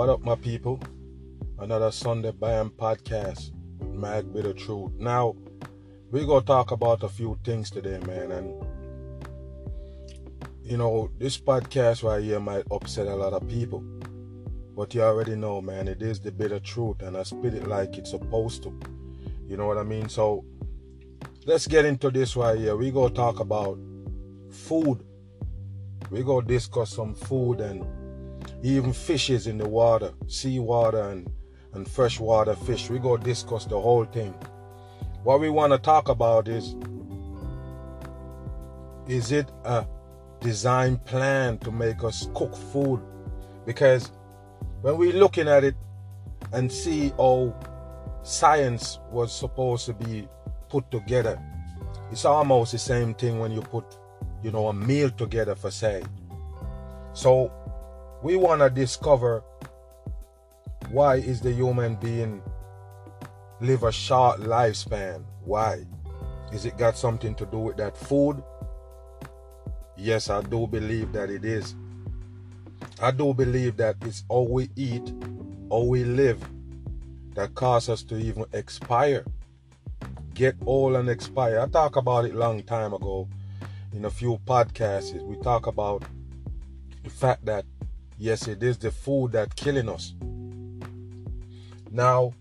what up, my people? Another Sunday Bam podcast, Mag Bitter Truth. Now, we're gonna talk about a few things today, man. And you know, this podcast right here might upset a lot of people. But you already know, man, it is the bit of truth, and I spit it like it's supposed to. You know what I mean? So let's get into this right here. We go talk about food. We go discuss some food and even fishes in the water, seawater and and freshwater fish. We go discuss the whole thing. What we want to talk about is is it a design plan to make us cook food? Because when we're looking at it and see how science was supposed to be put together, it's almost the same thing when you put, you know, a meal together for say. So we want to discover why is the human being live a short lifespan? Why? Is it got something to do with that food? Yes, I do believe that it is. I do believe that it's all we eat, all we live, that cause us to even expire, get old and expire. I talk about it long time ago in a few podcasts. We talk about the fact that yes, it is the food that killing us. Now,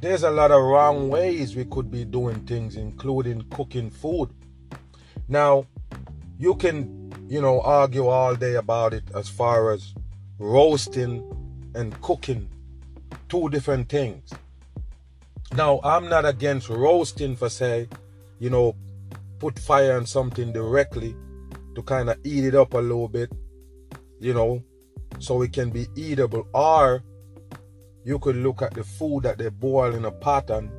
there's a lot of wrong ways we could be doing things, including cooking food. Now, you can, you know, argue all day about it as far as roasting and cooking, two different things. Now, I'm not against roasting for say, you know, put fire on something directly to kind of eat it up a little bit, you know, so it can be eatable, or you could look at the food that they boil in a pot and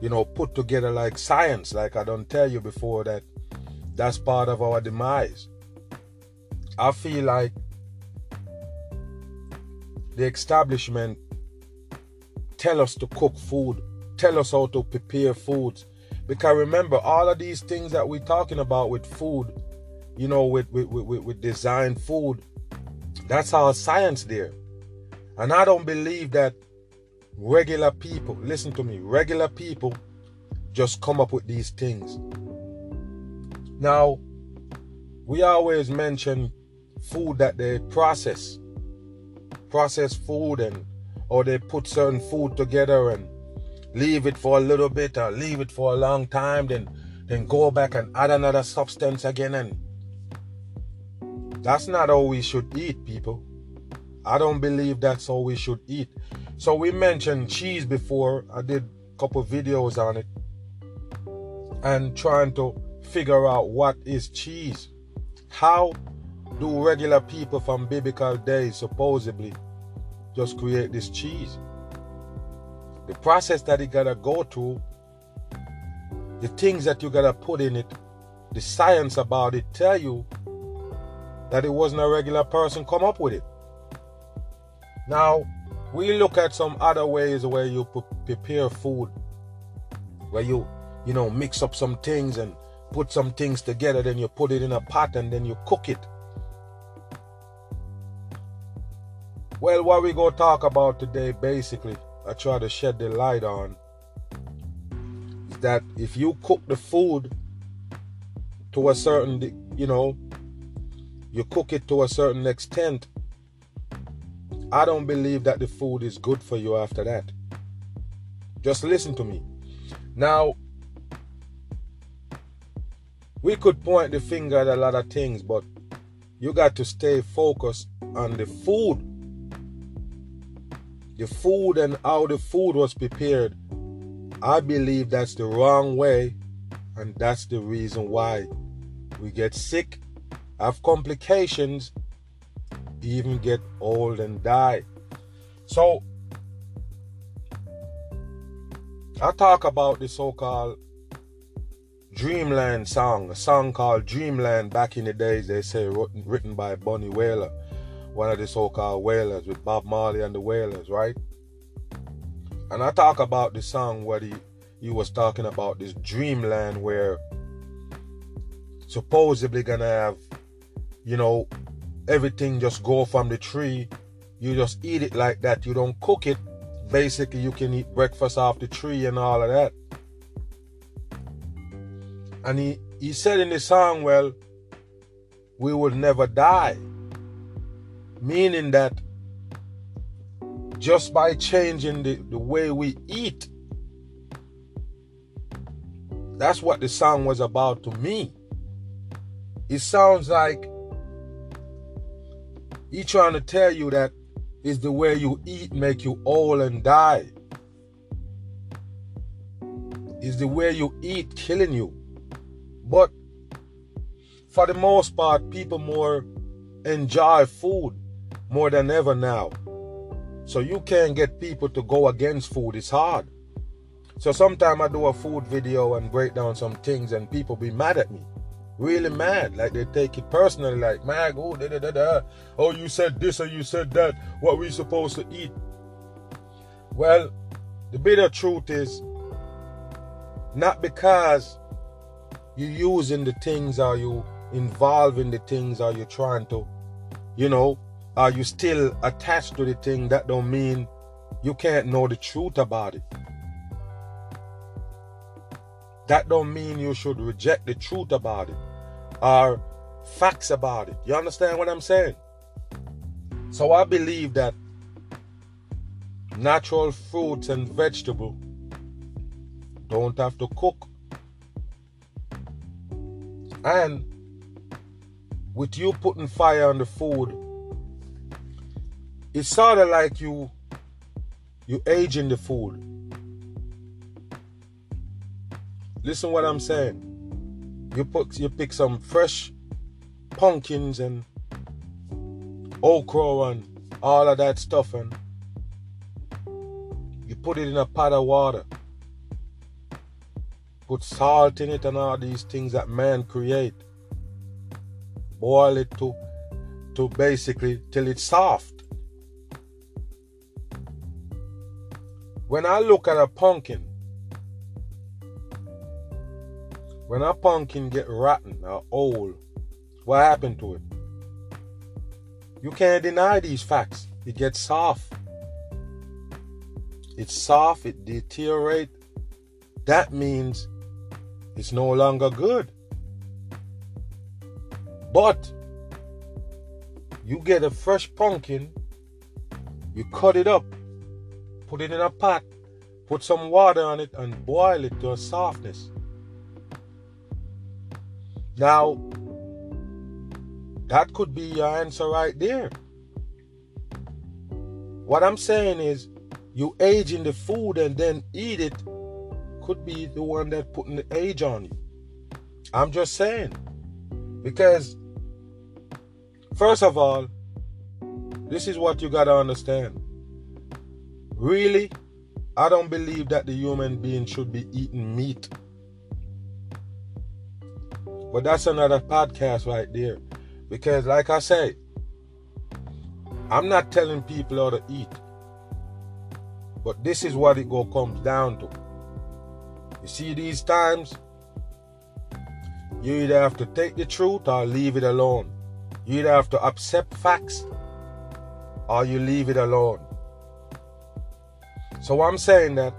you know put together like science. Like i don't tell you before that that's part of our demise. I feel like the establishment tell us to cook food tell us how to prepare foods. Because remember all of these things that we're talking about with food you know with with, with, with design food that's our science there and i don't believe that regular people, listen to me, regular people just come up with these things. Now, we always mention food that they process, process food, and or they put certain food together and leave it for a little bit or leave it for a long time, then then go back and add another substance again, and that's not how we should eat, people. I don't believe that's how we should eat. So we mentioned cheese before. I did a couple videos on it and trying to figure out what is cheese. How do regular people from biblical days supposedly just create this cheese? The process that you gotta go through, the things that you gotta put in it, the science about it tell you that it wasn't a regular person come up with it. Now, we look at some other ways where you prepare food where you you know mix up some things and put some things together then you put it in a pot and then you cook it well what we go talk about today basically i try to shed the light on is that if you cook the food to a certain you know you cook it to a certain extent I don't believe that the food is good for you after that. Just listen to me. Now, we could point the finger at a lot of things, but you got to stay focused on the food. The food and how the food was prepared. I believe that's the wrong way, and that's the reason why we get sick, have complications, even get old and die. So, I talk about the so called Dreamland song, a song called Dreamland back in the days, they say written by Bunny Wailer, one of the so called Wailers with Bob Marley and the Wailers, right? And I talk about the song where he, he was talking about this dreamland where supposedly gonna have, you know, everything just go from the tree you just eat it like that. You don't cook it. Basically, you can eat breakfast off the tree and all of that. And he, he said in the song, well, we will never die. Meaning that just by changing the, the way we eat, that's what the song was about to me. It sounds like he trying to tell you that is the way you eat make you old and die. Is the way you eat killing you. But for the most part, people more enjoy food more than ever now. So you can't get people to go against food. It's hard. So sometimes I do a food video and break down some things and people be mad at me. Really mad. Like they take it personally, like, man, oh, da, da, da, da. oh, you said this or you said that. What we supposed to eat? Well, the bitter truth is not because you're using the things or you involved in the things or you're trying to, you know, are you still attached to the thing? That don't mean you can't know the truth about it. That don't mean you should reject the truth about it or facts about it. You understand what I'm saying? So I believe that natural fruits and vegetables don't have to cook. And with you putting fire on the food, it's sort of like you you aging the food. Listen what I'm saying. You put you pick some fresh pumpkins and okra and all of that stuff and you put it in a pot of water. Put salt in it and all these things that man create boil it to to basically till it's soft. When I look at a pumpkin, when a pumpkin get rotten or old, what happened to it? You can't deny these facts. It gets soft. It's soft, it deteriorates. That means it's no longer good. But you get a fresh pumpkin, you cut it up, put it in a pot, put some water on it, and boil it to a softness. Now, that could be your answer right there. What I'm saying is, you age in the food and then eat it could be the one that putting the age on you. I'm just saying. Because First of all, this is what you got to understand. Really, I don't believe that the human being should be eating meat. But that's another podcast right there. Because, like I say, I'm not telling people how to eat. But this is what it go comes down to. You see these times, you either have to take the truth or leave it alone. You either have to accept facts or you leave it alone. So I'm saying that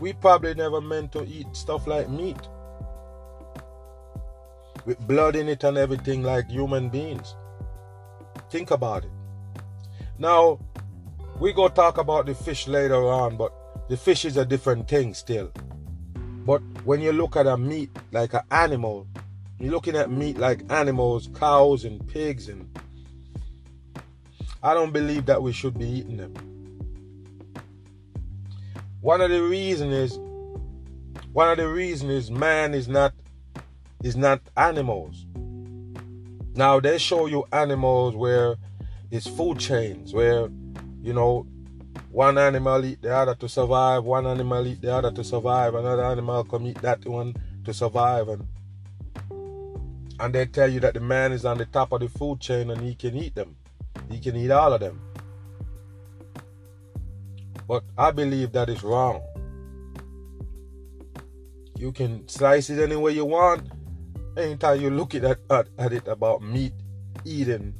we probably never meant to eat stuff like meat with blood in it and everything like human beings. Think about it. Now, we go talk about the fish later on, but the fish is a different thing still. But when you look at a meat like an animal, you're looking at meat like animals, cows and pigs, and I don't believe that we should be eating them. One of the reasons is one of the reasons is man is not is not animals. Now they show you animals where it's food chains, where you know one animal eat the other to survive, one animal eat the other to survive, another animal come eat that one to survive, and and they tell you that the man is on the top of the food chain and he can eat them. He can eat all of them. But I believe that is wrong. You can slice it any way you want. Anytime you look at, at, at it about meat eating,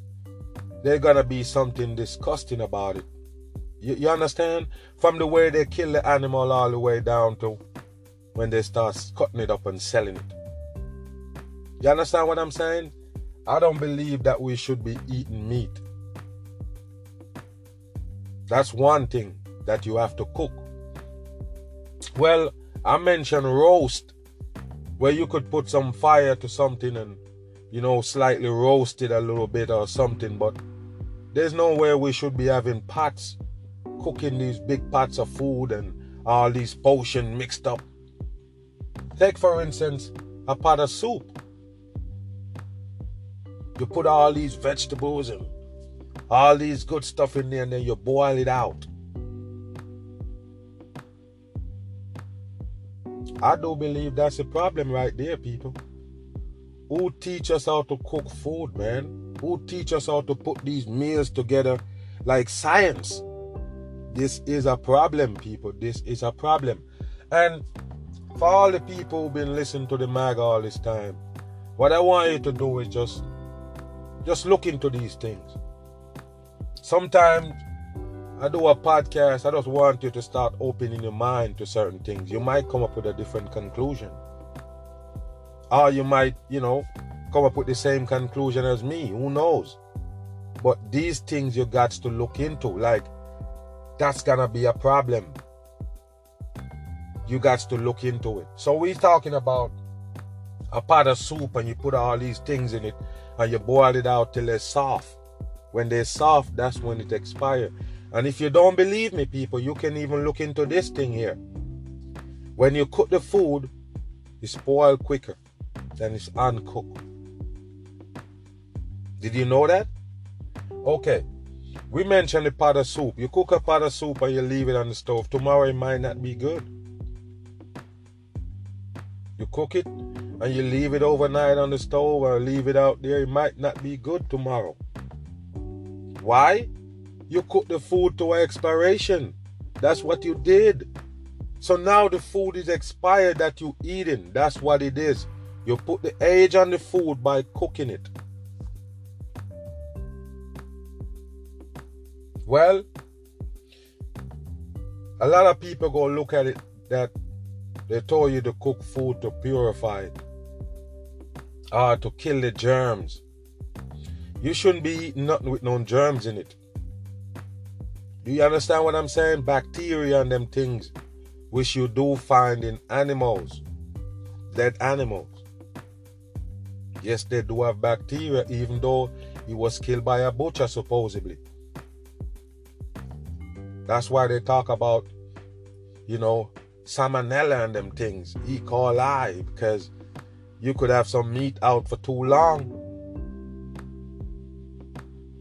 there's gonna be something disgusting about it. You, you understand? From the way they kill the animal all the way down to when they start cutting it up and selling it. You understand what I'm saying? I don't believe that we should be eating meat. That's one thing that you have to cook. Well, I mentioned roast, where you could put some fire to something and, you know, slightly roast it a little bit or something, but there's no way we should be having pots, cooking these big pots of food and all these potion mixed up. Take, for instance, a pot of soup. You put all these vegetables and all these good stuff in there and then you boil it out. I do believe that's a problem right there, people. Who teach us how to cook food, man? Who teach us how to put these meals together like science? This is a problem, people. This is a problem. And for all the people who've been listening to the mag all this time, what I want you to do is just just look into these things. Sometimes I do a podcast, I just want you to start opening your mind to certain things. You might come up with a different conclusion. Or you might, you know, come up with the same conclusion as me. Who knows? But these things you got to look into. Like, that's gonna be a problem. You got to look into it. So we're talking about a pot of soup and you put all these things in it and you boil it out till it's soft. When they're soft, that's when it expires. And if you don't believe me, people, you can even look into this thing here. When you cook the food, it spoil quicker than it's uncooked. Did you know that? Okay. We mentioned the pot of soup. You cook a pot of soup and you leave it on the stove. Tomorrow it might not be good. You cook it and you leave it overnight on the stove or leave it out there, it might not be good tomorrow. Why? You cook the food to expiration. That's what you did. So now the food is expired that you're eating. That's what it is. You put the age on the food by cooking it. Well, a lot of people go look at it that they told you to cook food to purify it or to kill the germs. You shouldn't be eating nothing with no germs in it. Do you understand what I'm saying? Bacteria and them things which you do find in animals, dead animals. Yes, they do have bacteria, even though he was killed by a butcher, supposedly. That's why they talk about, you know, salmonella and them things, E. coli, because you could have some meat out for too long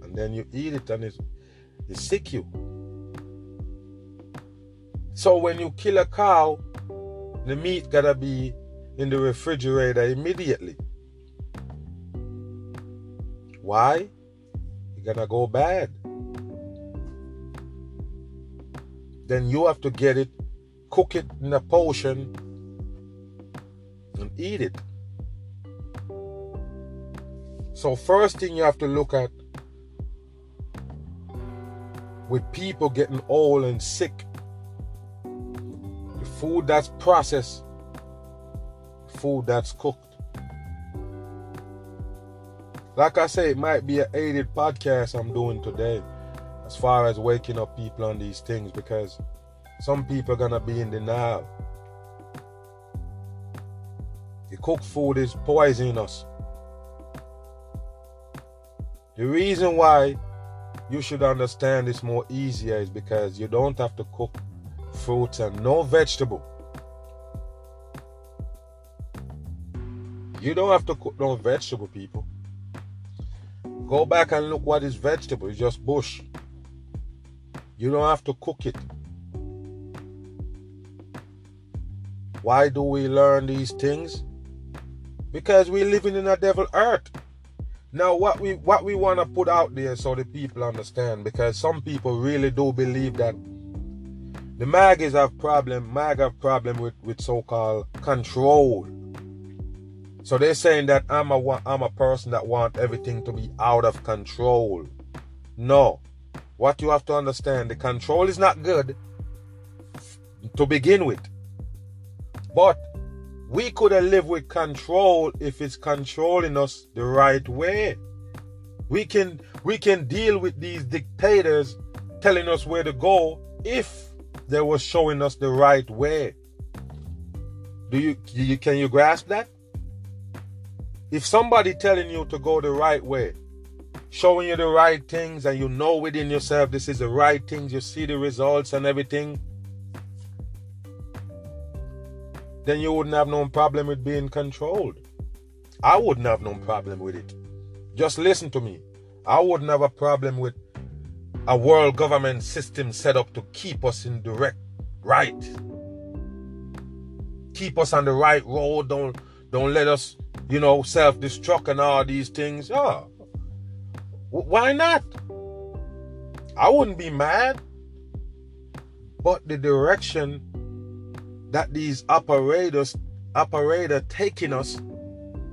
and then you eat it and it, it sick you. So when you kill a cow, the meat gotta be in the refrigerator immediately. Why? It's gonna go bad. Then you have to get it, cook it in a potion, and eat it. So first thing you have to look at with people getting old and sick. Food that's processed, food that's cooked. Like I say, it might be an aided podcast I'm doing today as far as waking up people on these things because some people are gonna be in denial. The cooked food is poisoning us. The reason why you should understand this more easier is because you don't have to cook fruits and no vegetable. You don't have to cook no vegetable, people. Go back and look what is vegetable. It's just bush. You don't have to cook it. Why do we learn these things? Because we're living in a devil earth. Now, what we what we want to put out there so the people understand, because some people really do believe that the Magis have problem, Mag have problem with with so-called control. So they're saying that I'm a I'm a person that want everything to be out of control. No. What you have to understand, the control is not good to begin with. But we could have lived with control if it's controlling us the right way. We can we can deal with these dictators telling us where to go if they were showing us the right way. Do you, you can you grasp that? If somebody telling you to go the right way, showing you the right things and you know within yourself this is the right things, you see the results and everything, then you wouldn't have no problem with being controlled. I wouldn't have no problem with it. Just listen to me. I wouldn't have a problem with a world government system set up to keep us in direct right. Keep us on the right road. Don't don't let us, you know, self-destruct and all these things. Yeah. Why not? I wouldn't be mad. But the direction that these operators operator taking us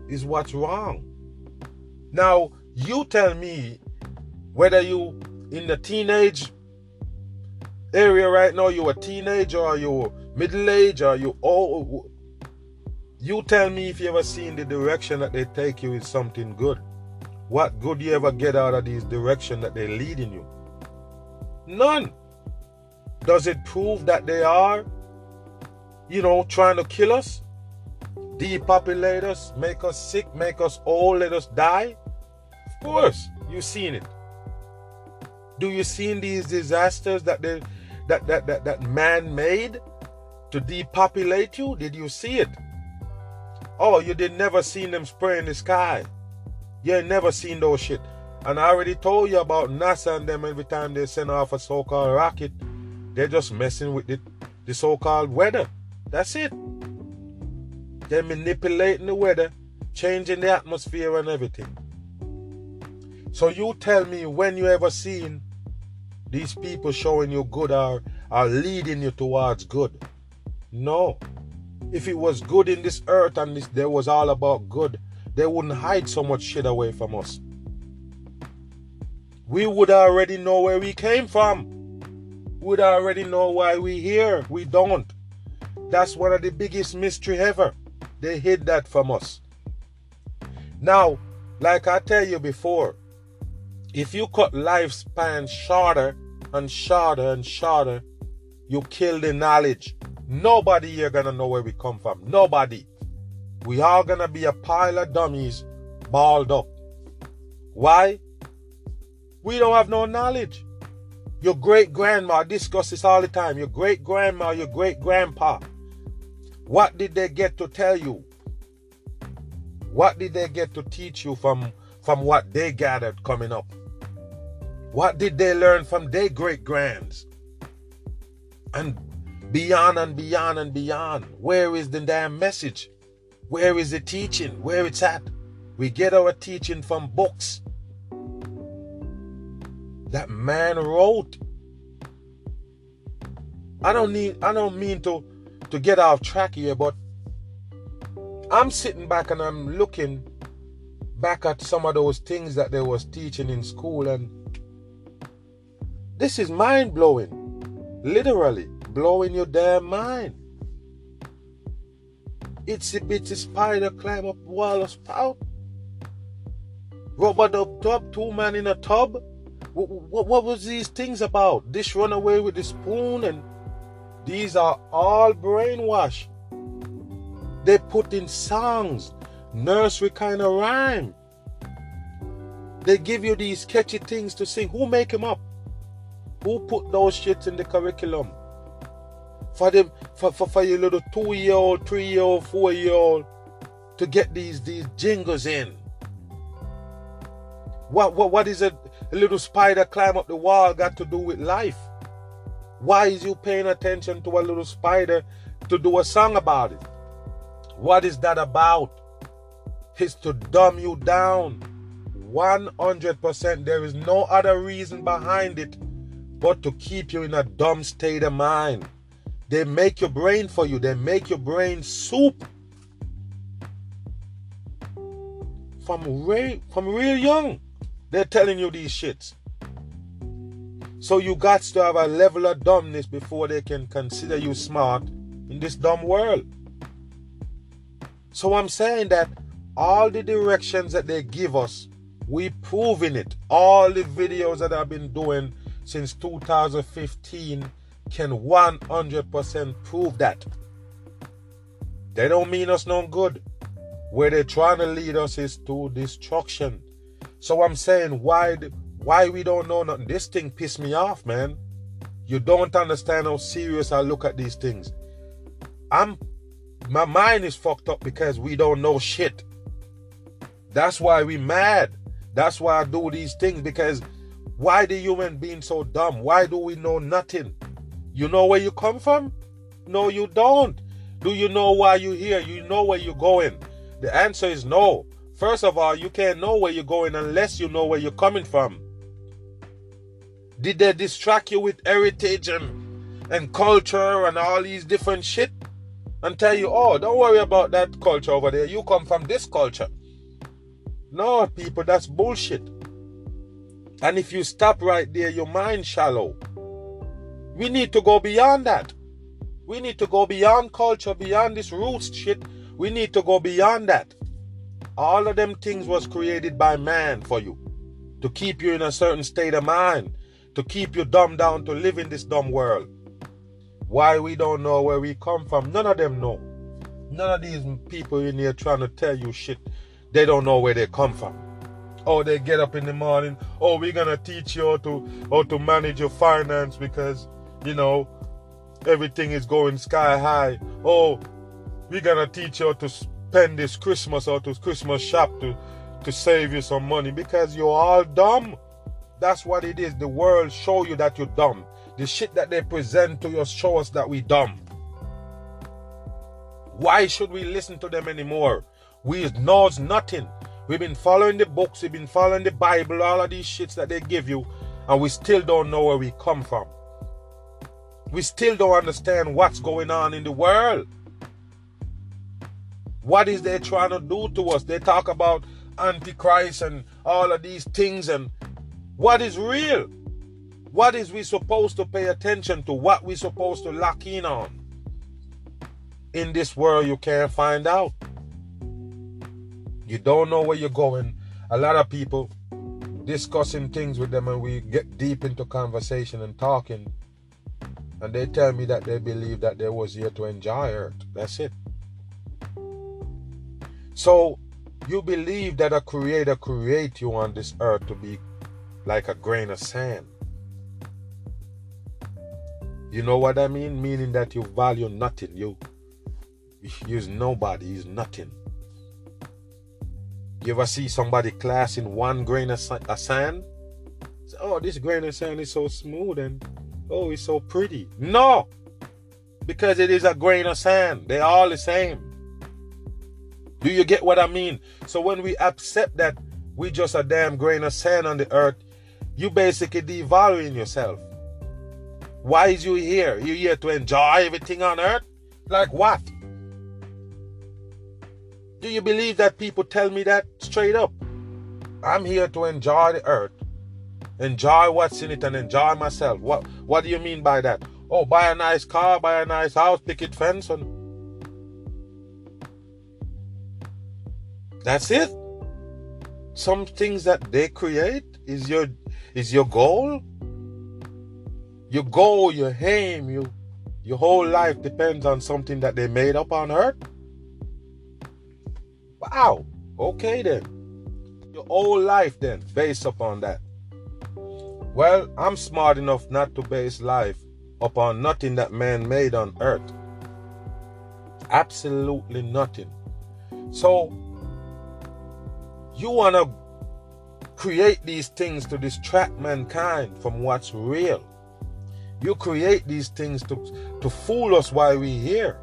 is what's wrong. Now, you tell me whether you in the teenage area right now, you're a teenager or you're middle age or you old. You tell me if you ever seen the direction that they take you is something good. What good you ever get out of this direction that they're leading you? None. Does it prove that they are, you know, trying to kill us? Depopulate us, make us sick, make us old, let us die? Of course, you've seen it. Do you see in these disasters that they that that that, that man made to depopulate you? Did you see it? Oh, you did never seen them spray in the sky. You ain't never seen those shit. And I already told you about NASA and them every time they send off a so-called rocket, they're just messing with the, the so-called weather. That's it. They're manipulating the weather, changing the atmosphere and everything. So you tell me when you ever seen these people showing you good are, are leading you towards good. No. If it was good in this earth and this there was all about good, they wouldn't hide so much shit away from us. We would already know where we came from. We would already know why we here. We don't. That's one of the biggest mystery ever. They hid that from us. Now, like I tell you before, if you cut lifespan shorter and shorter and shorter, you kill the knowledge. Nobody here gonna know where we come from. Nobody. We all gonna be a pile of dummies balled up. Why? We don't have no knowledge. Your great grandma discuss this all the time. Your great grandma, your great grandpa. What did they get to tell you? What did they get to teach you from, from what they gathered coming up? What did they learn from their great grands? And beyond and beyond and beyond. Where is the damn message? Where is the teaching? Where it's at? We get our teaching from books that man wrote. I don't need I don't mean to to get off track here, but I'm sitting back and I'm looking back at some of those things that they was teaching in school and this is mind blowing. Literally blowing your damn mind. It's a bit spider climb up wall of spout. Rubber dub tub, two man in a tub. What, what, what was these things about? Dish run away with the spoon and these are all brainwash. They put in songs, nursery kind of rhyme. They give you these catchy things to sing. Who make them up? Who put those shits in the curriculum? For them, for, for, for your little two year old, three year old, four year old to get these these jingles in. What what what is a, a little spider climb up the wall got to do with life? Why is you paying attention to a little spider to do a song about it? What is that about? It's to dumb you down. 100%. There is no other reason behind it but to keep you in a dumb state of mind. They make your brain for you, they make your brain soup. From real, from real young, they're telling you these shits. So you got to have a level of dumbness before they can consider you smart in this dumb world. So I'm saying that all the directions that they give us, we proving it. All the videos that I've been doing since 2015 can 100% prove that. They don't mean us no good. Where they're trying to lead us is to destruction. So I'm saying why why we don't know nothing. This thing pissed me off, man. You don't understand how serious I look at these things. I'm my mind is fucked up because we don't know shit. That's why we mad. That's why I do these things because why the human being so dumb? Why do we know nothing? You know where you come from? No, you don't. Do you know why you're here? You know where you're going? The answer is no. First of all, you can't know where you're going unless you know where you're coming from. Did they distract you with heritage and, and culture and all these different shit? And tell you, oh, don't worry about that culture over there. You come from this culture. No, people, that's bullshit. And if you stop right there, your mind shallow. We need to go beyond that. We need to go beyond culture, beyond this roots shit. We need to go beyond that. All of them things was created by man for you. To keep you in a certain state of mind. To keep you dumb down to live in this dumb world. Why we don't know where we come from, none of them know. None of these people in here trying to tell you shit they don't know where they come from. Oh, they get up in the morning. Oh, we're gonna teach you how to how to manage your finance because you know everything is going sky high. Oh, we're gonna teach you how to spend this Christmas or to Christmas shop to to save you some money because you're all dumb. That's what it is. The world show you that you're dumb. The shit that they present to us show us that we dumb. Why should we listen to them anymore? We knows nothing. We've been following the books, we've been following the Bible, all of these shits that they give you, and we still don't know where we come from. We still don't understand what's going on in the world. What is they trying to do to us? They talk about Antichrist and all of these things, and what is real? What is we supposed to pay attention to? What we supposed to lock in on? In this world, you can't find out. You don't know where you're going. A lot of people discussing things with them and we get deep into conversation and talking. And they tell me that they believe that they was here to enjoy earth. That's it. So you believe that a creator create you on this earth to be like a grain of sand. You know what I mean? Meaning that you value nothing. You use nobody, use nothing. You ever see somebody classing one grain of sand? Oh, this grain of sand is so smooth and oh, it's so pretty. No, because it is a grain of sand. They're all the same. Do you get what I mean? So when we accept that we just a damn grain of sand on the earth, you basically devaluing yourself. Why is you here? You here to enjoy everything on earth? Like what? Do you believe that people tell me that straight up? I'm here to enjoy the earth, enjoy what's in it, and enjoy myself. What What do you mean by that? Oh, buy a nice car, buy a nice house, picket fence, and that's it. Some things that they create is your is your goal. Your goal, your aim, you your whole life depends on something that they made up on earth. Wow. Okay then. Your whole life then based upon that. Well, I'm smart enough not to base life upon nothing that man made on earth. Absolutely nothing. So you want to create these things to distract mankind from what's real. You create these things to, to fool us while we're here.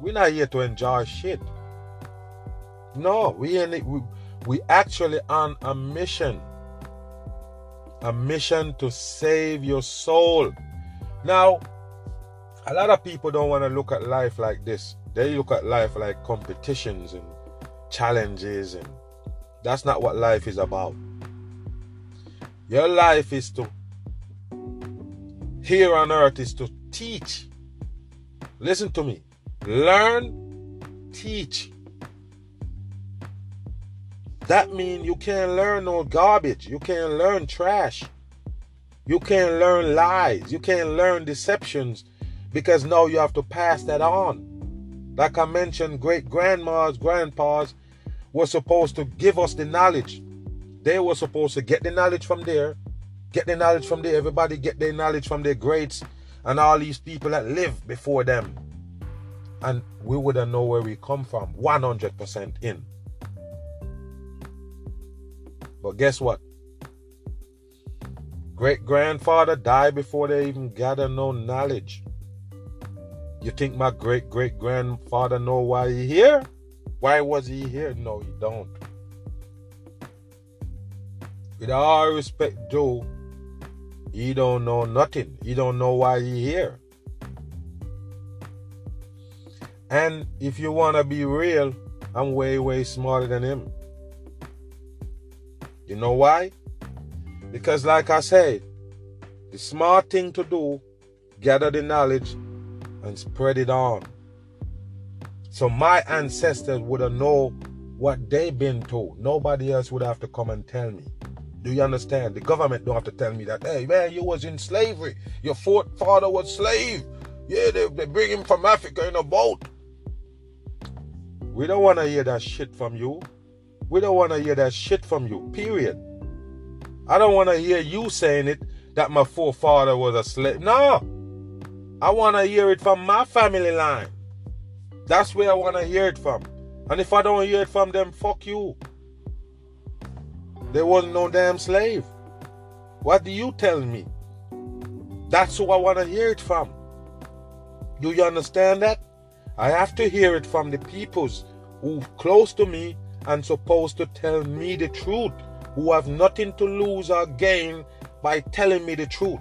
We're not here to enjoy shit. No, we ain't, we we actually on a mission. A mission to save your soul. Now, a lot of people don't want to look at life like this. They look at life like competitions and challenges and that's not what life is about. Your life is to, here on earth, is to teach. Listen to me. Learn, teach. That means you can't learn no garbage. You can't learn trash. You can't learn lies. You can't learn deceptions because now you have to pass that on. Like I mentioned, great grandmas, grandpas were supposed to give us the knowledge. They were supposed to get the knowledge from there, get the knowledge from there. Everybody get their knowledge from their greats and all these people that lived before them. And we wouldn't know where we come from 100% in. But guess what? Great grandfather died before they even gathered no knowledge. You think my great great grandfather know why he here? Why was he here? No, he don't. With all respect, Joe, he don't know nothing. He don't know why he here. And if you wanna be real, I'm way, way smarter than him. You know why? Because like I said, the smart thing to do, gather the knowledge and spread it on. So my ancestors would have know what they've been told. Nobody else would have to come and tell me. Do you understand? The government don't have to tell me that, hey man, you was in slavery. Your forefather was slave. Yeah, they, they bring him from Africa in a boat. We don't want to hear that shit from you. We don't want to hear that shit from you, period. I don't want to hear you saying it that my forefather was a slave. No. I want to hear it from my family line. That's where I want to hear it from. And if I don't hear it from them, fuck you. There wasn't no damn slave. What do you tell me? That's who I want to hear it from. Do you understand that? I have to hear it from the peoples who close to me and supposed to tell me the truth, who have nothing to lose or gain by telling me the truth.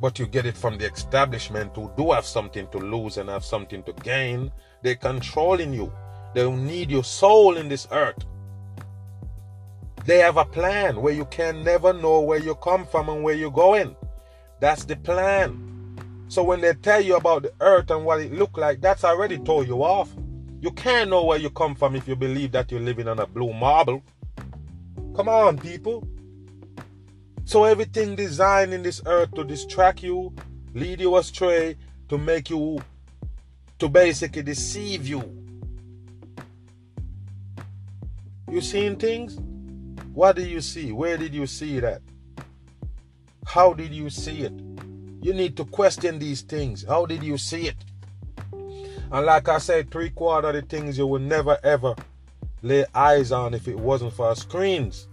But you get it from the establishment who do have something to lose and have something to gain. They're controlling you. They need your soul in this earth. They have a plan where you can never know where you come from and where you're going. That's the plan. So when they tell you about the earth and what it look like, that's already told you off. You can't know where you come from if you believe that you're living on a blue marble. Come on, people. So everything designed in this earth to distract you, lead you astray, to make you, to basically deceive you. You seen things? What do you see? Where did you see that? How did you see it? You need to question these things. How did you see it? And like I said, three quarter of the things you would never ever lay eyes on if it wasn't for screens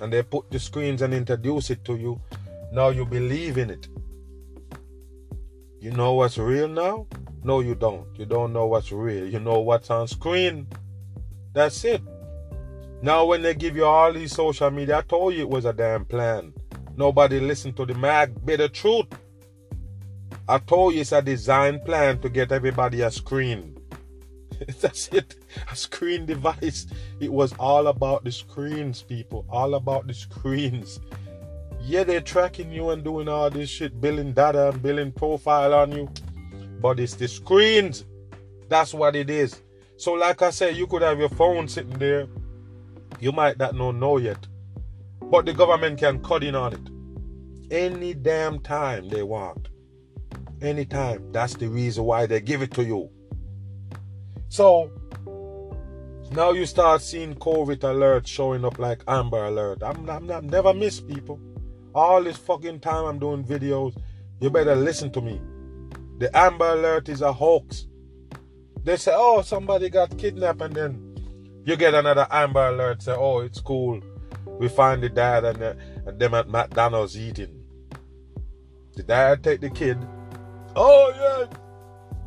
and they put the screens and introduce it to you, now you believe in it. You know what's real now? No, you don't. You don't know what's real. You know what's on screen. That's it. Now, when they give you all these social media, I told you it was a damn plan. Nobody listened to the mag, be the truth. I told you it's a design plan to get everybody a screen. That's it. A screen device. It was all about the screens, people. All about the screens. Yeah, they're tracking you and doing all this shit, building data and building profile on you. But it's the screens. That's what it is. So, like I said, you could have your phone sitting there. You might not know, know yet. But the government can cut in on it. Any damn time they want. Anytime. That's the reason why they give it to you. So now you start seeing COVID alerts showing up like Amber Alert. I'm, I'm, I'm never miss people. All this fucking time I'm doing videos, you better listen to me. The Amber Alert is a hoax. They say, oh, somebody got kidnapped, and then you get another Amber Alert. Say, oh, it's cool. We find the dad and, the, and them at McDonald's eating. The dad take the kid. Oh yeah,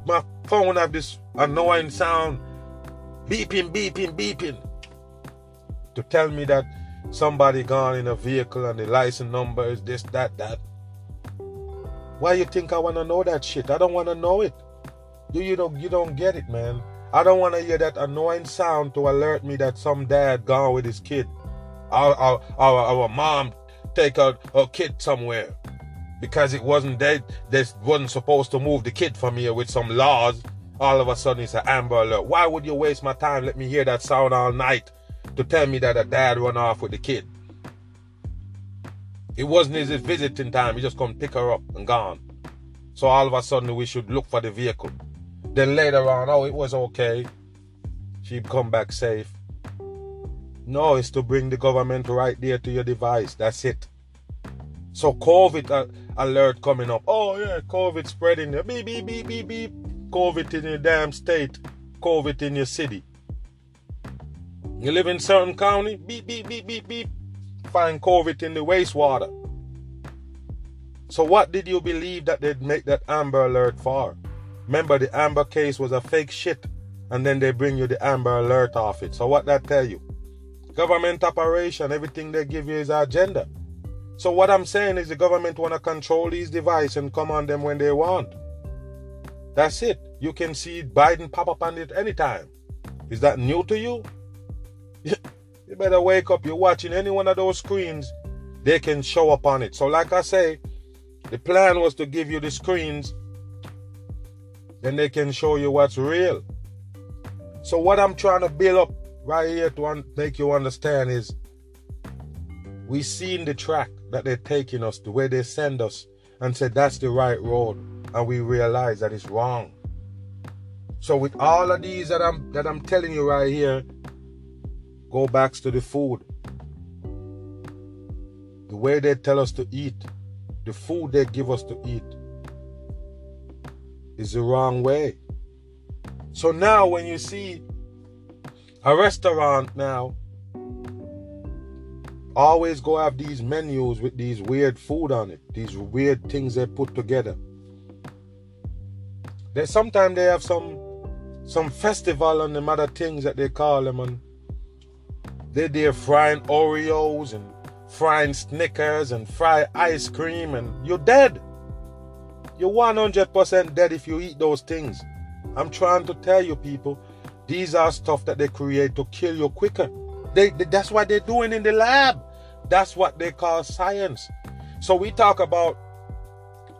my phone have this annoying sound beeping, beeping, beeping to tell me that somebody gone in a vehicle and the license number is this, that, that. Why you think I wanna know that shit? I don't wanna know it. You you don't you don't get it, man. I don't want to hear that annoying sound to alert me that some dad gone with his kid. Our, our, our, our mom take a, a kid somewhere because it wasn't dead. They wasn't supposed to move the kid from here with some laws. All of a sudden it's an Amber Alert. Why would you waste my time? Let me hear that sound all night to tell me that a dad run off with the kid. It wasn't his visiting time. He just come pick her up and gone. So all of a sudden we should look for the vehicle. Then later on, oh, it was okay. She'd come back safe. No, it's to bring the government right there to your device. That's it. So COVID alert coming up. Oh yeah, COVID spreading. Beep beep beep beep beep. COVID in your damn state. COVID in your city. You live in certain county. Beep beep beep beep beep. Find COVID in the wastewater. So what did you believe that they'd make that Amber Alert for? Remember the Amber case was a fake shit, and then they bring you the Amber Alert off it. So what that tell you? Government operation, everything they give you is agenda. So what I'm saying is the government want to control these devices and come on them when they want. That's it. You can see Biden pop up on it anytime. Is that new to you? you better wake up. You're watching any one of those screens, they can show up on it. So like I say, the plan was to give you the screens, then they can show you what's real. So what I'm trying to build up right here to make you understand is we seen the track that they're taking us, the way they send us, and say that's the right road, and we realize that it's wrong. So with all of these that I'm that I'm telling you right here, go back to the food. The way they tell us to eat, the food they give us to eat is the wrong way. So now when you see a restaurant now always go have these menus with these weird food on it, these weird things they put together. They sometimes they have some some festival and them other things that they call them and they there frying Oreos and frying Snickers and fry ice cream and you're dead. You're 100% dead if you eat those things. I'm trying to tell you people, these are stuff that they create to kill you quicker. They, they, that's what they're doing in the lab. That's what they call science. So we talk about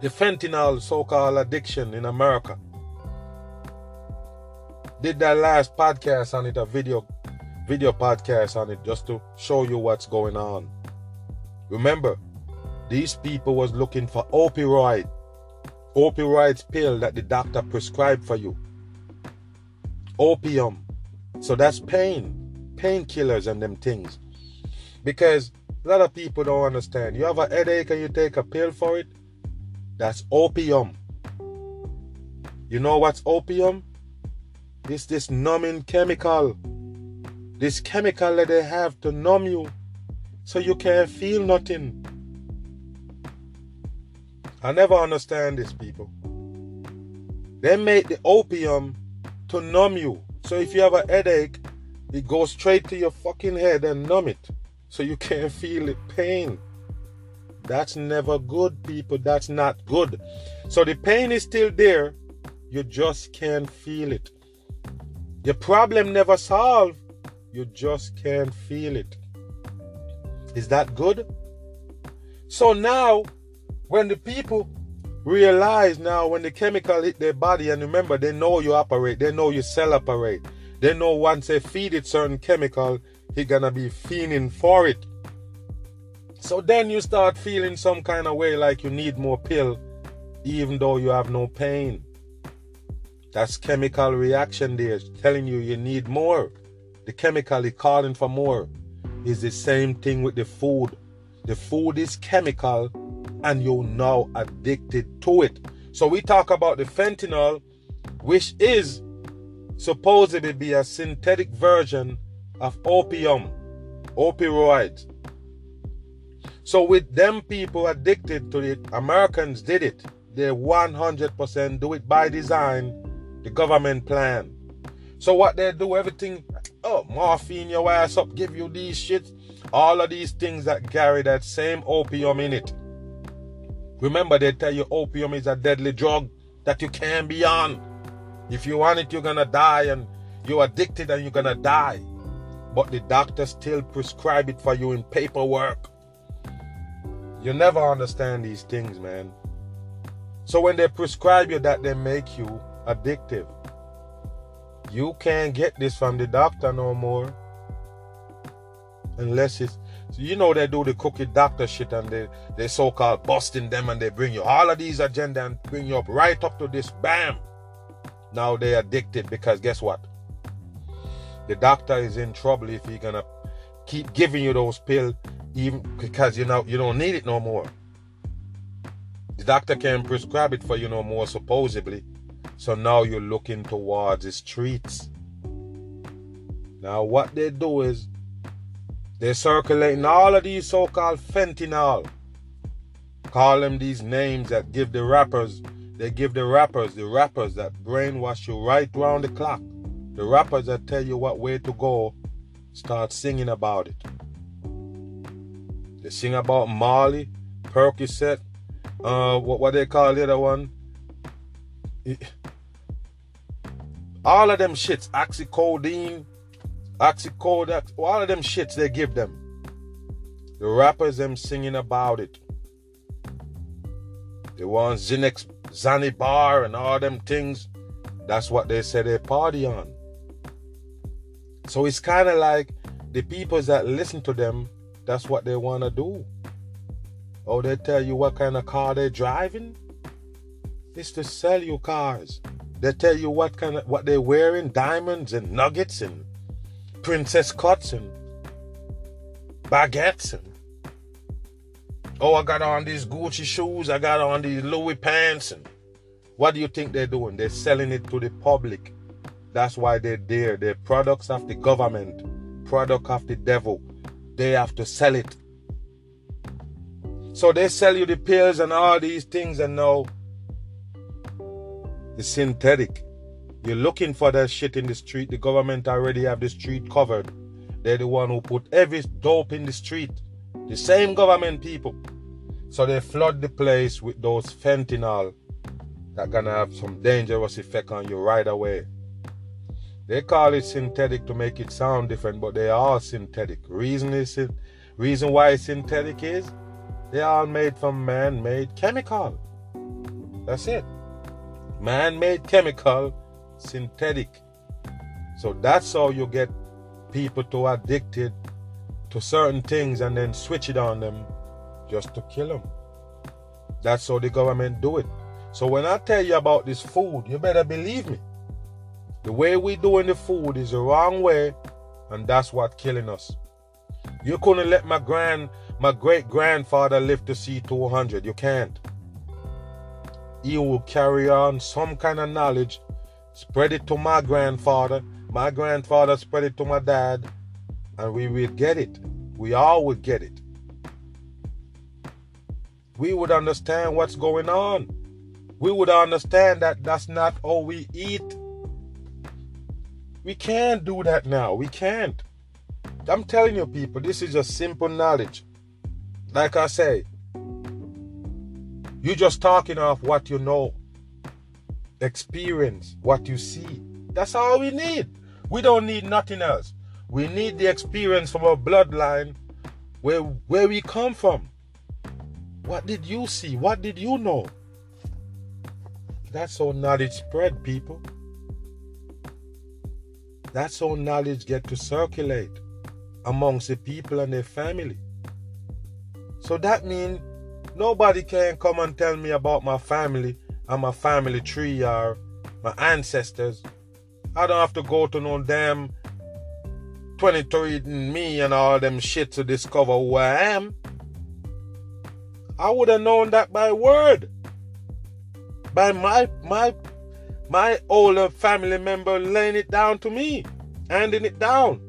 the fentanyl so-called addiction in America. Did that last podcast on it, a video video podcast on it, just to show you what's going on. Remember, these people was looking for opioid, opioids pill that the doctor prescribed for you. Opium. So that's pain painkillers and them things. Because a lot of people don't understand. You have a headache and you take a pill for it, that's opium. You know what's opium? It's this numbing chemical. This chemical that they have to numb you so you can't feel nothing. I never understand this, people. They make the opium to numb you. So if you have a headache, it goes straight to your fucking head and numb it so you can't feel the pain. That's never good, people. That's not good. So the pain is still there. You just can't feel it. Your problem never solved. You just can't feel it. Is that good? So now, when the people realize now when the chemical hit their body, and remember, they know you operate, they know you cell operate, they know once they feed it certain chemical, he gonna be feeling for it. So then you start feeling some kind of way like you need more pill, even though you have no pain. That's chemical reaction there, telling you you need more. The chemical is calling for more. Is the same thing with the food. The food is chemical, and you're now addicted to it. So we talk about the fentanyl, which is supposedly be a synthetic version of opium, opioids. So with them people addicted to it, Americans did it. They 100% do it by design, the government plan. So what they do, everything, oh, morphine your ass up, give you these shits, all of these things that carry that same opium in it. Remember, they tell you opium is a deadly drug that you can't be on. If you want it, you're gonna die, and You're addicted and you're gonna die. But the doctor still prescribe it for you in paperwork. You never understand these things, man. So when they prescribe you that, they make you addictive. You can't get this from the doctor no more. Unless it's you know they do the cookie doctor shit and they they so-called busting them and they bring you all of these agenda and bring you up right up to this bam. Now they're addicted because guess what? The doctor is in trouble if he's gonna keep giving you those pills even because you know you don't need it no more. The doctor can prescribe it for you no more supposedly. So now you're looking towards the streets. Now what they do is they're circulating all of these so-called fentanyl. Call them these names that give the rappers, they give the rappers, the rappers that brainwash you right round the clock. The rappers that tell you what way to go start singing about it. They sing about Molly, Percocet, uh, what, what they call the other one. All of them shits, oxycodone, Oxycodone, all of them shits they give them. The rappers them singing about it. They want Xanax, Zanibar and all them things. That's what they say they party on. So it's kind of like the people that listen to them, that's what they want to do. Oh, they tell you what kind of car they're driving. It's to sell you cars. They tell you what kind of what they're wearing, diamonds and nuggets and princess cuts and baguettes and oh I got on these Gucci shoes, I got on these Louis pants and what do you think they're doing? They're selling it to the public. That's why they're there. They're products of the government, product of the devil. They have to sell it. So they sell you the pills and all these things and now it's synthetic. You're looking for that shit in the street. The government already have the street covered. They're the one who put every dope in the street. The same government people. So they flood the place with those fentanyl that gonna have some dangerous effect on you right away. They call it synthetic to make it sound different, but they are synthetic. Reason is reason why synthetic is they are made from man-made chemical. That's it. Man-made chemical synthetic. So that's how you get people to addicted to certain things and then switch it on them just to kill them. That's how the government do it. So when I tell you about this food, you better believe me. The way we doing the food is the wrong way, and that's what killing us. You couldn't let my grand, my great grandfather live to see 200. You can't. He will carry on some kind of knowledge Spread it to my grandfather. My grandfather spread it to my dad. And we will get it. We all would get it. We would understand what's going on. We would understand that that's not all we eat. We can't do that now. We can't. I'm telling you, people, this is just simple knowledge. Like I say, you're just talking off what you know experience what you see. That's all we need. We don't need nothing else. We need the experience from our bloodline where where we come from. What did you see? What did you know? That's how knowledge spread, people. That's how knowledge get to circulate amongst the people and their family. So that means nobody can come and tell me about my family and my family tree or my ancestors. I don't have to go to no damn 23 me and all them shit to discover who I am. I would have known that by word. By my my my older family member laying it down to me, handing it down.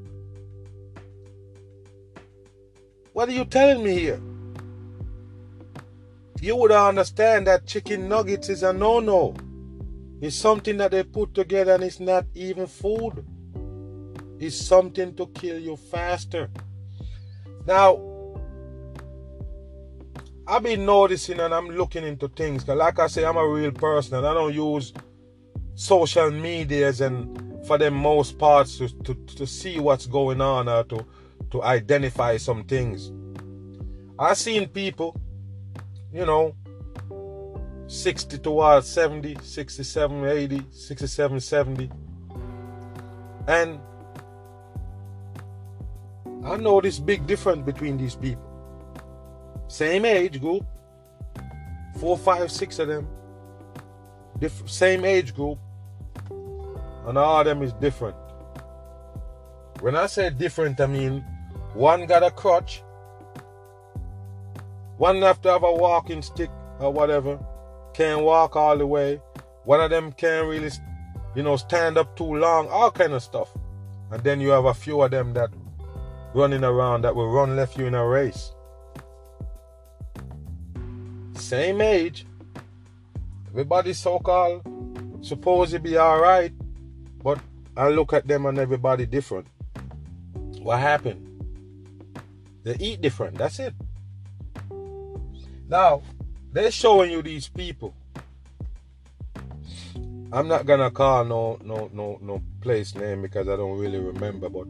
What are you telling me here? you would understand that chicken nuggets is a no no. It's something that they put together and it's not even food. It's something to kill you faster. Now, I've been noticing and I'm looking into things. Cause like I say, I'm a real person and I don't use social medias and for the most parts to, to, to see what's going on or to, to identify some things. I've seen people, you know, 60 towards 70, 67, 80, 67, 70. And I know this big difference between these people. Same age group, four, five, six of them, diff- same age group, and all of them is different. When I say different, I mean one got a crutch, one have to have a walking stick or whatever, can't walk all the way. One of them can't really, you know, stand up too long, all kind of stuff. And then you have a few of them that running around that will run left you in a race. Same age. Everybody so called supposed to be alright, but I look at them and everybody different. What happened? They eat different, that's it. Now, they're showing you these people. I'm not gonna call no no no no place name because I don't really remember, but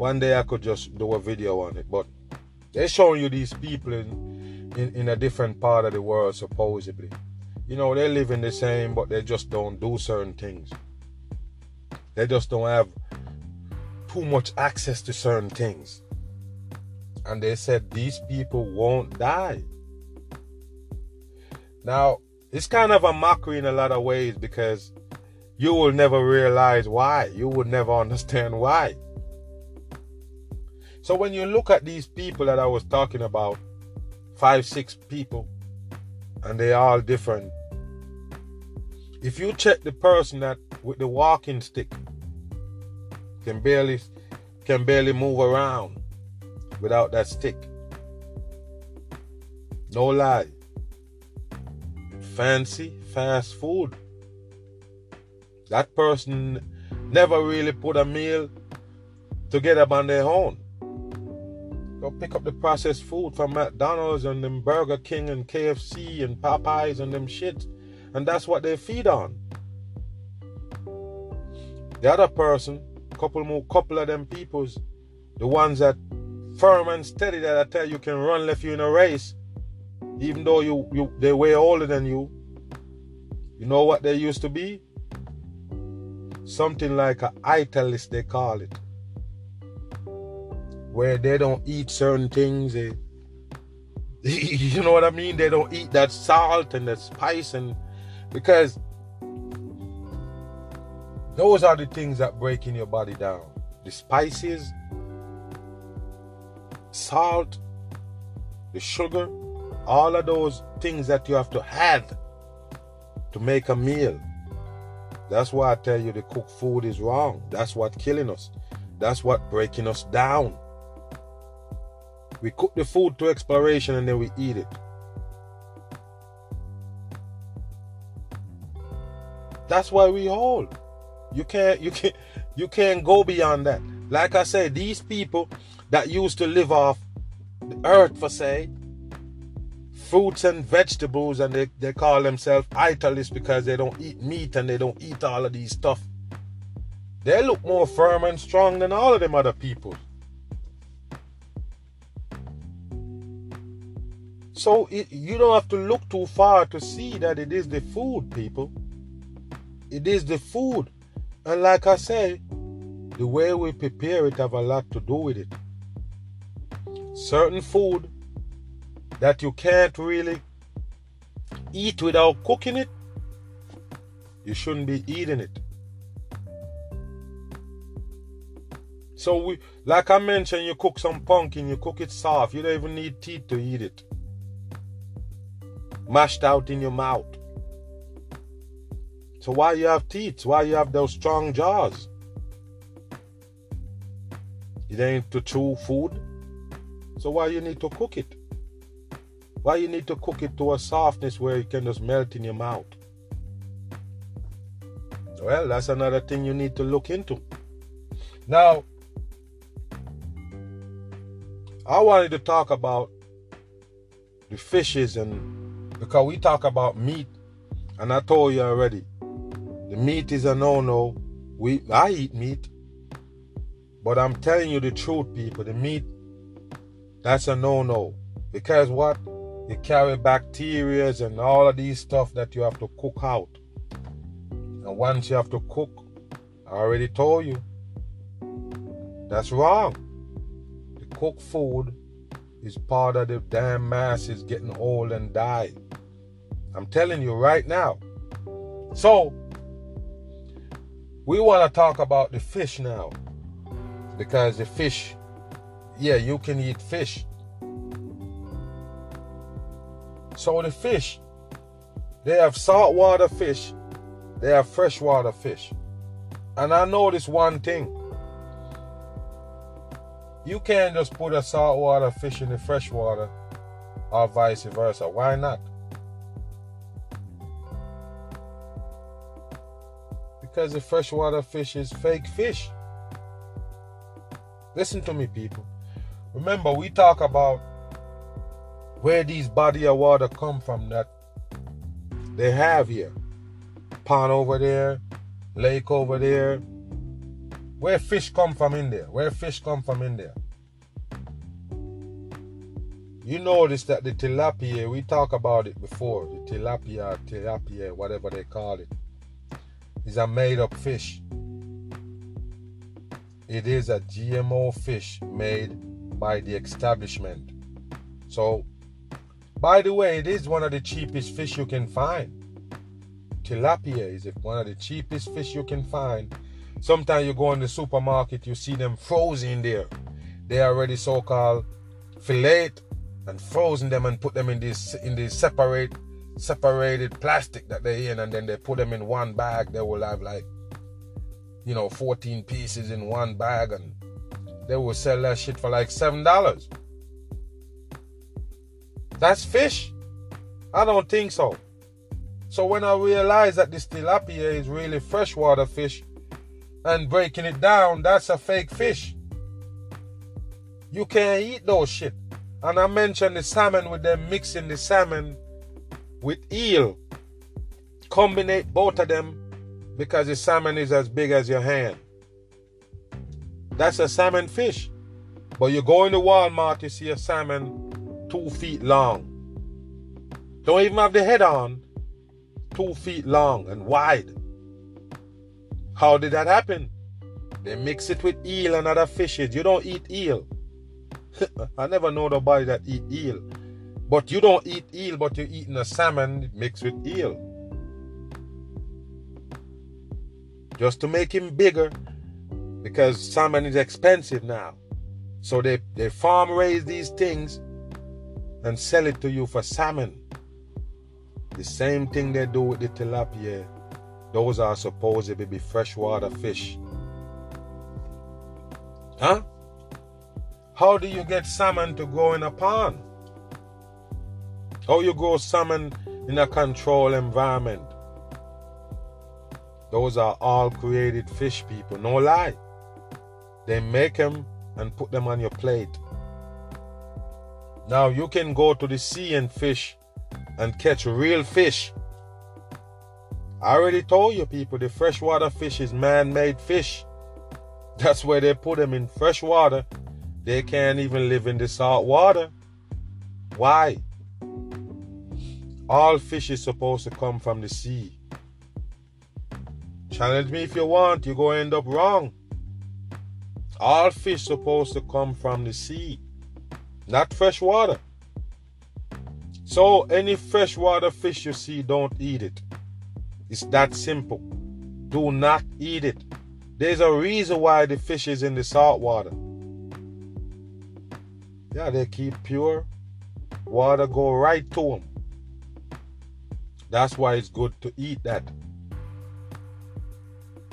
one day I could just do a video on it. But they're showing you these people in, in, in a different part of the world supposedly. You know, they live in the same, but they just don't do certain things. They just don't have too much access to certain things. And they said these people won't die. Now, it's kind of a mockery in a lot of ways because you will never realize why. You will never understand why. So when you look at these people that I was talking about, five, six people, and they are all different. If you check the person that with the walking stick can barely can barely move around without that stick. No lie. Fancy fast food. That person never really put a meal together on their own. Go pick up the processed food from McDonald's and them Burger King and KFC and Popeyes and them shit. And that's what they feed on. The other person, couple more couple of them peoples, the ones that firm and steady that I tell you can run left you in a race, even though you, you they way older than you. You know what they used to be? Something like a italist they call it where they don't eat certain things. They, eh? you know what I mean? They don't eat that salt and that spice, and because those are the things that breaking your body down. The spices, salt, the sugar, all of those things that you have to add to make a meal. That's why I tell you the cooked food is wrong. That's what killing us. That's what breaking us down. We cook the food to exploration and then we eat it. That's why we hold. You can't you can't you can't go beyond that. Like I said, these people that used to live off the earth for say fruits and vegetables and they, they call themselves italists because they don't eat meat and they don't eat all of these stuff. They look more firm and strong than all of them other people. So it, you don't have to look too far to see that it is the food, people. It is the food. And like I say, the way we prepare it have a lot to do with it. Certain food that you can't really eat without cooking it, you shouldn't be eating it. So we like I mentioned, you cook some pumpkin, you cook it soft, you don't even need teeth to eat it mashed out in your mouth. So why you have teeth? Why you have those strong jaws? It ain't to chew food. So why you need to cook it? Why you need to cook it to a softness where it can just melt in your mouth? Well, that's another thing you need to look into. Now, I wanted to talk about the fishes and because we talk about meat, and I told you already, the meat is a no no We I eat meat. But I'm telling you the truth, people. The meat, that's a no-no. Because what? You carry bacteria and all of these stuff that you have to cook out. And once you have to cook, I already told you, that's wrong. The cooked food is part of the damn masses getting old and die. I'm telling you right now. So, we want to talk about the fish now because the fish, yeah, you can eat fish. So the fish, they have saltwater fish, they have freshwater fish. And I noticed one thing. You can't just put a saltwater fish in the freshwater or vice versa. Why not? Because the freshwater fish is fake fish. Listen to me, people. Remember, we talk about where these body of water come from that they have here. Pond over there, lake over there. Where fish come from in there? Where fish come from in there? You notice that the tilapia, we talk about it before, the tilapia, tilapia, whatever they call it, is a made up fish. It is a GMO fish made by the establishment. So, by the way, it is one of the cheapest fish you can find. Tilapia is one of the cheapest fish you can find. Sometimes you go in the supermarket, you see them frozen there. They are already so-called fillet and frozen them and put them in this in this separate separated plastic that they're in, and then they put them in one bag. They will have like you know, 14 pieces in one bag and they will sell that shit for like seven dollars. That's fish? I don't think so. So when I realized that this tilapia is really freshwater fish and breaking it down, that's a fake fish. You can't eat those shit. And I mentioned the salmon with them mixing the salmon with eel. Combine both of them because the salmon is as big as your hand. That's a salmon fish. But you go into Walmart, you see a salmon two feet long. Don't even have the head on, two feet long and wide. How did that happen? They mix it with eel and other fishes. You don't eat eel. I never know nobody that eat eel. But you don't eat eel, but you're eating a salmon mixed with eel. just to make him bigger because salmon is expensive now. So they, they farm raise these things and sell it to you for salmon. The same thing they do with the tilapia. Those are supposed to be freshwater fish. Huh? How do you get salmon to grow in a pond? How you grow salmon in a controlled environment? Those are all created fish people. No lie. They make them and put them on your plate. Now you can go to the sea and fish and catch real fish. I already told you people the freshwater fish is man-made fish. That's where they put them in fresh water. They can't even live in the salt water. Why? All fish is supposed to come from the sea. Challenge me if you want, you're going to end up wrong. All fish supposed to come from the sea, not fresh water. So any freshwater fish you see, don't eat it. It's that simple. Do not eat it. There's a reason why the fish is in the salt water. Yeah, they keep pure. Water go right to them. That's why it's good to eat that.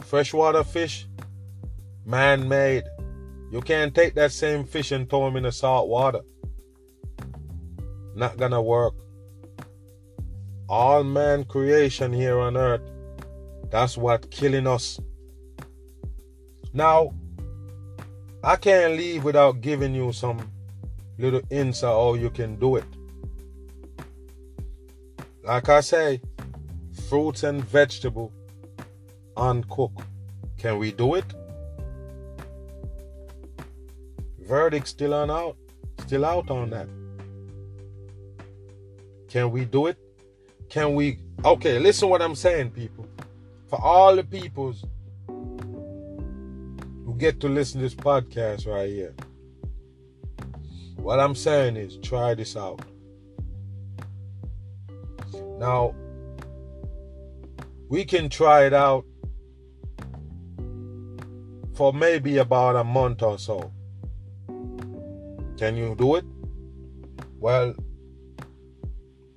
Freshwater fish, man made. You can't take that same fish and throw him in the salt water. Not gonna work. All man creation here on earth, that's what killing us. Now, I can't leave without giving you some little insight how you can do it. Like I say, fruits and vegetable uncooked. Can we do it? Verdict still on out, still out on that. Can we do it? Can we? Okay, listen what I'm saying, people. For all the peoples who get to listen to this podcast right here, what I'm saying is try this out. Now, we can try it out for maybe about a month or so. Can you do it? Well,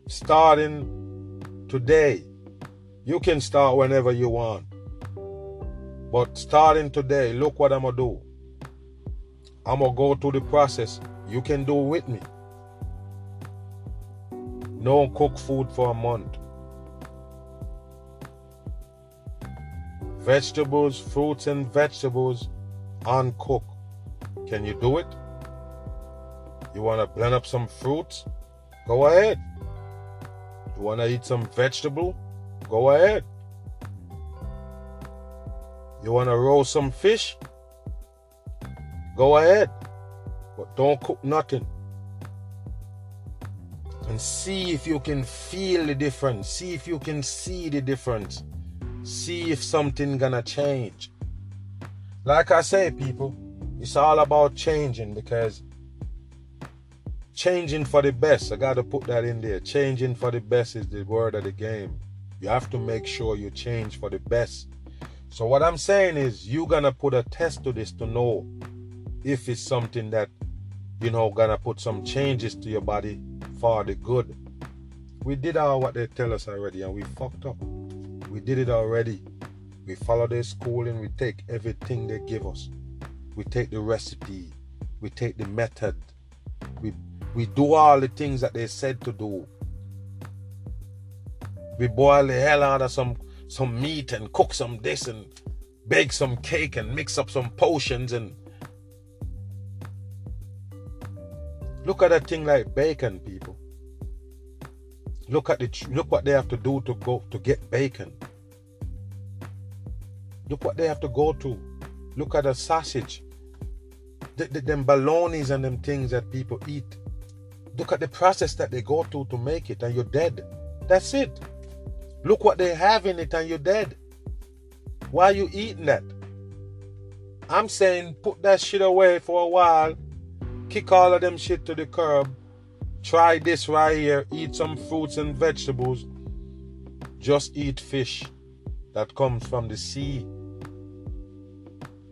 starting today, you can start whenever you want. But starting today, look what I'm going to do. I'm going to go through the process. You can do it with me. No cook food for a month. Vegetables, fruits, and vegetables uncooked. Can you do it? You want to blend up some fruits? Go ahead. You want to eat some vegetable? Go ahead. You want to roll some fish? Go ahead. But don't cook nothing and see if you can feel the difference. See if you can see the difference. See if something gonna change. Like i say people it's all about changing because changing for the best i gotta put that in there. Changing for the best is the word of the game. You have to make sure you change for the best. So what i'm saying is you're gonna put a test to this to know if it's something that you know gonna put some changes to your body for the good. We did all what they tell us already and we fucked up. We did it already. We follow their schooling, we take everything they give us. We take the recipe, we take the method. We we do all the things that they said to do. We boil the hell out of some some meat and cook some this and bake some cake and mix up some potions and Look at a thing like bacon, people. Look at the look what they have to do to go to get bacon. Look what they have to go to. Look at the sausage. The, the, them balonies and them things that people eat. Look at the process that they go through to make it, and you're dead. That's it. Look what they have in it, and you're dead. Why are you eating that? I'm saying put that shit away for a while kick all of them shit to the curb. Try this right here. Eat some fruits and vegetables. Just eat fish that comes from the sea.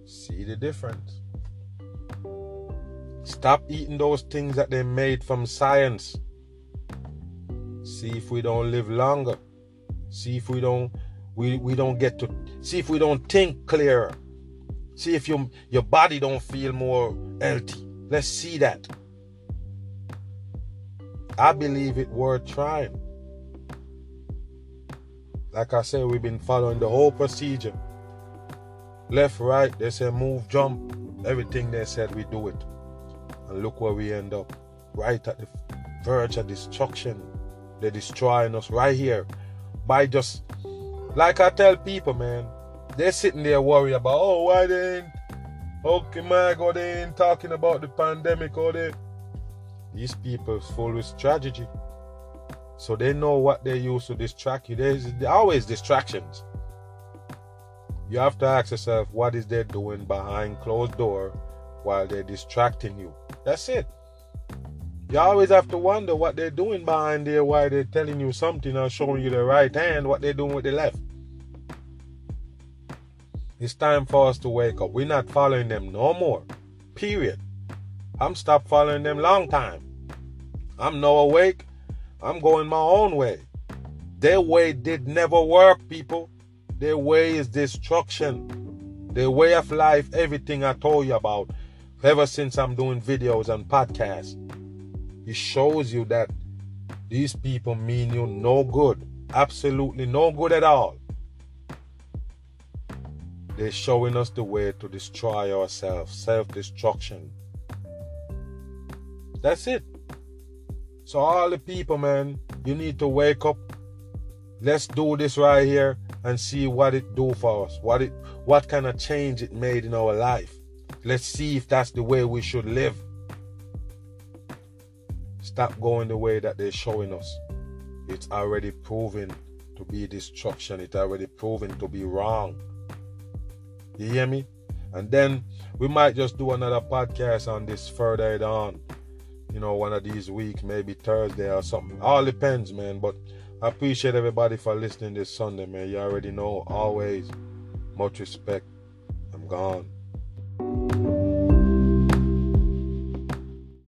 See the difference. Stop eating those things that they made from science. See if we don't live longer. See if we don't we, we don't get to see if we don't think clearer. See if your your body don't feel more healthy. Let's see that. I believe it worth trying. Like I said, we've been following the whole procedure. Left, right, they say move, jump. Everything they said, we do it. And look where we end up. Right at the verge of destruction. They're destroying us right here. By just, like I tell people, man, they're sitting there worried about, oh, why they ain't Okay, my God, they ain't talking about the pandemic or they. These people follow strategy. So they know what they use to distract you. There's always distractions. You have to ask yourself what is they doing behind closed door while they're distracting you. That's it. You always have to wonder what they're doing behind there while they're telling you something or showing you the right hand, what they're doing with the left. It's time for us to wake up. We're not following them no more. Period. I'm stopped following them long time. I'm no awake. I'm going my own way. Their way did never work, people. Their way is destruction. Their way of life, everything I told you about, ever since I'm doing videos and podcasts, it shows you that these people mean you no good. Absolutely no good at all. They're showing us the way to destroy ourselves, self destruction. That's it. So, all the people, man, you need to wake up. Let's do this right here. and see what it do for us, what it what kind of change it made in our life. Let's see if that's the way we should live. Stop going the way that they're showing us. It's already proven to be destruction. It's already proven to be wrong. You hear me? And then we might just do another podcast on this further on you know, one of these weeks, maybe Thursday or something. All depends, man. But I appreciate everybody for listening this Sunday, man. You already know, always much respect. I'm gone.